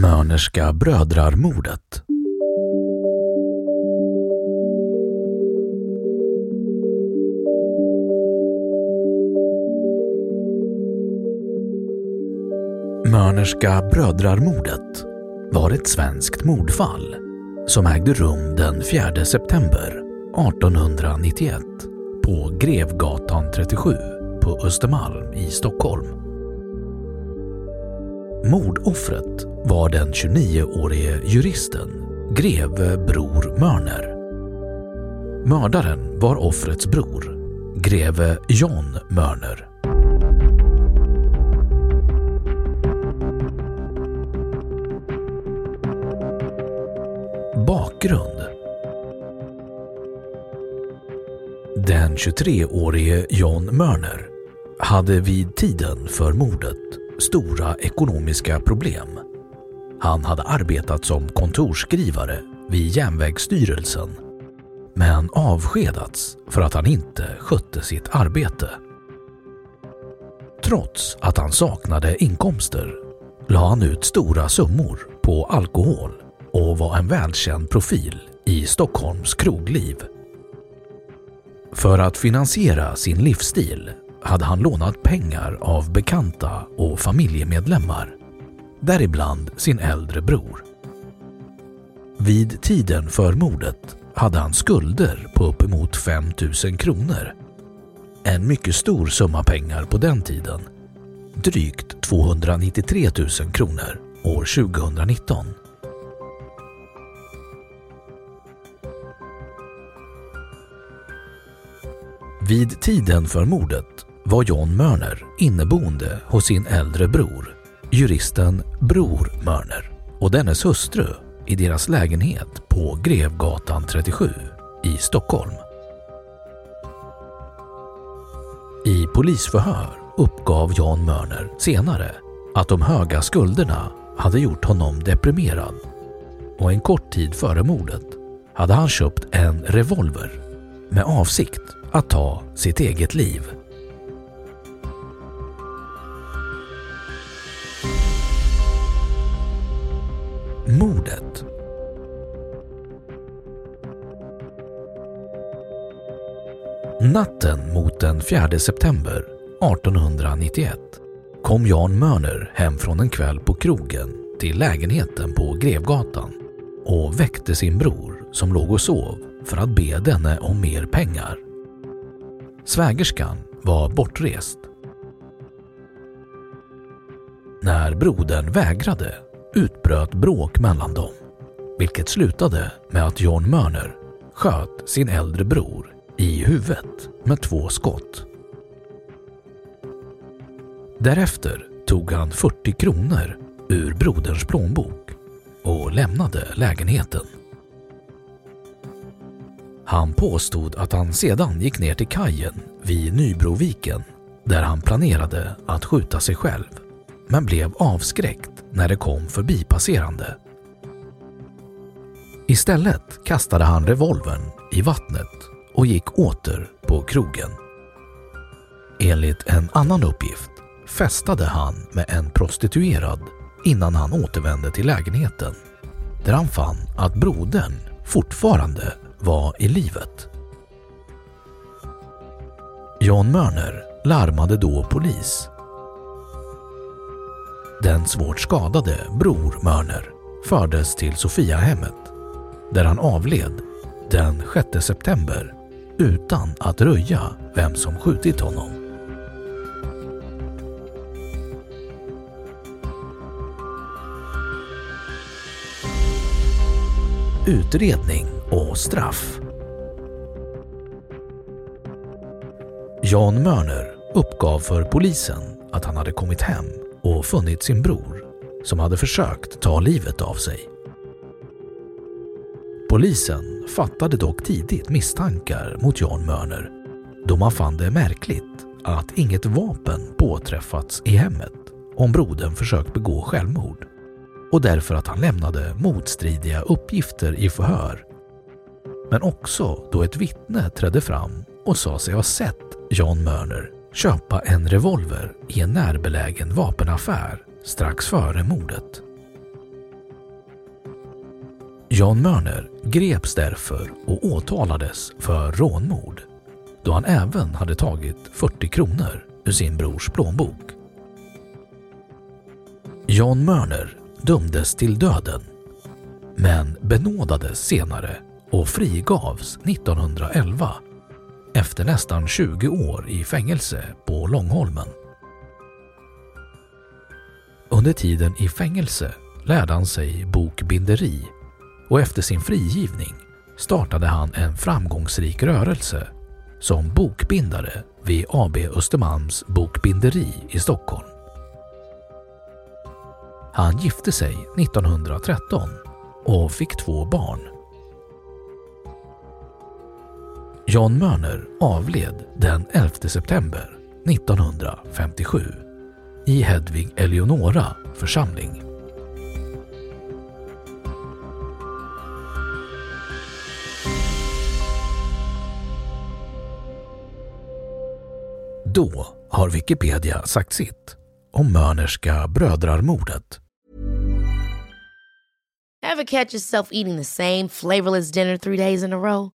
Mörnerska brödrarmordet. Mörnerska brödrarmordet var ett svenskt mordfall som ägde rum den 4 september 1891 på Grevgatan 37 på Östermalm i Stockholm. Mordoffret var den 29-årige juristen greve Bror Mörner. Mördaren var offrets bror, greve John Mörner. Bakgrund Den 23-årige John Mörner hade vid tiden för mordet stora ekonomiska problem. Han hade arbetat som kontorsskrivare vid Järnvägsstyrelsen men avskedats för att han inte skötte sitt arbete. Trots att han saknade inkomster la han ut stora summor på alkohol och var en välkänd profil i Stockholms krogliv. För att finansiera sin livsstil hade han lånat pengar av bekanta och familjemedlemmar, däribland sin äldre bror. Vid tiden för mordet hade han skulder på uppemot 5 000 kronor. En mycket stor summa pengar på den tiden. Drygt 293 000 kronor år 2019. Vid tiden för mordet var John Mörner inneboende hos sin äldre bror, juristen Bror Mörner och dennes hustru i deras lägenhet på Grevgatan 37 i Stockholm. I polisförhör uppgav Jan Mörner senare att de höga skulderna hade gjort honom deprimerad och en kort tid före mordet hade han köpt en revolver med avsikt att ta sitt eget liv. Mordet Natten mot den 4 september 1891 kom Jan Mörner hem från en kväll på krogen till lägenheten på Grevgatan och väckte sin bror som låg och sov för att be denne om mer pengar. Svägerskan var bortrest. När brodern vägrade utbröt bråk mellan dem, vilket slutade med att John Mörner sköt sin äldre bror i huvudet med två skott. Därefter tog han 40 kronor ur broderns plånbok och lämnade lägenheten. Han påstod att han sedan gick ner till kajen vid Nybroviken där han planerade att skjuta sig själv men blev avskräckt när det kom förbipasserande. Istället kastade han revolvern i vattnet och gick åter på krogen. Enligt en annan uppgift festade han med en prostituerad innan han återvände till lägenheten där han fann att brodern fortfarande var i livet. John Mörner larmade då polis. Den svårt skadade Bror Mörner fördes till Sofiahemmet där han avled den 6 september utan att röja vem som skjutit honom. Utredning och straff Jan Mörner uppgav för polisen att han hade kommit hem och funnit sin bror som hade försökt ta livet av sig. Polisen fattade dock tidigt misstankar mot Jan Mörner då man fann det märkligt att inget vapen påträffats i hemmet om brodern försökt begå självmord och därför att han lämnade motstridiga uppgifter i förhör. Men också då ett vittne trädde fram och sa sig ha sett Jan Mörner köpa en revolver i en närbelägen vapenaffär strax före mordet. Jan Mörner greps därför och åtalades för rånmord då han även hade tagit 40 kronor ur sin brors plånbok. Jan Mörner dömdes till döden men benådades senare och frigavs 1911 efter nästan 20 år i fängelse på Långholmen. Under tiden i fängelse lärde han sig bokbinderi och efter sin frigivning startade han en framgångsrik rörelse som bokbindare vid AB Östermalms bokbinderi i Stockholm. Han gifte sig 1913 och fick två barn. Jan Mörner avled den 11 september 1957 i Hedvig Eleonora församling. Då har Wikipedia sagt sitt om Mörnerska brödrarmordet. Have catch yourself eating the same flavorless dinner three days in a row?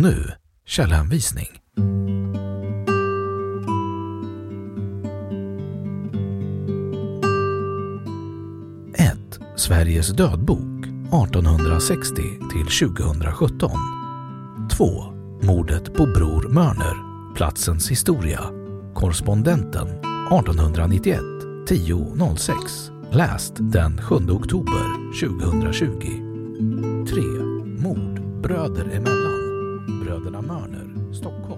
Och nu källhänvisning. 1. Sveriges dödbok 1860 till 2017. 2. Mordet på Bror Mörner, platsens historia. Korrespondenten 1891 10.06. Läst den 7 oktober 2020. 3. Mord bröder emellan. Bröderna Mörner, Stockholm.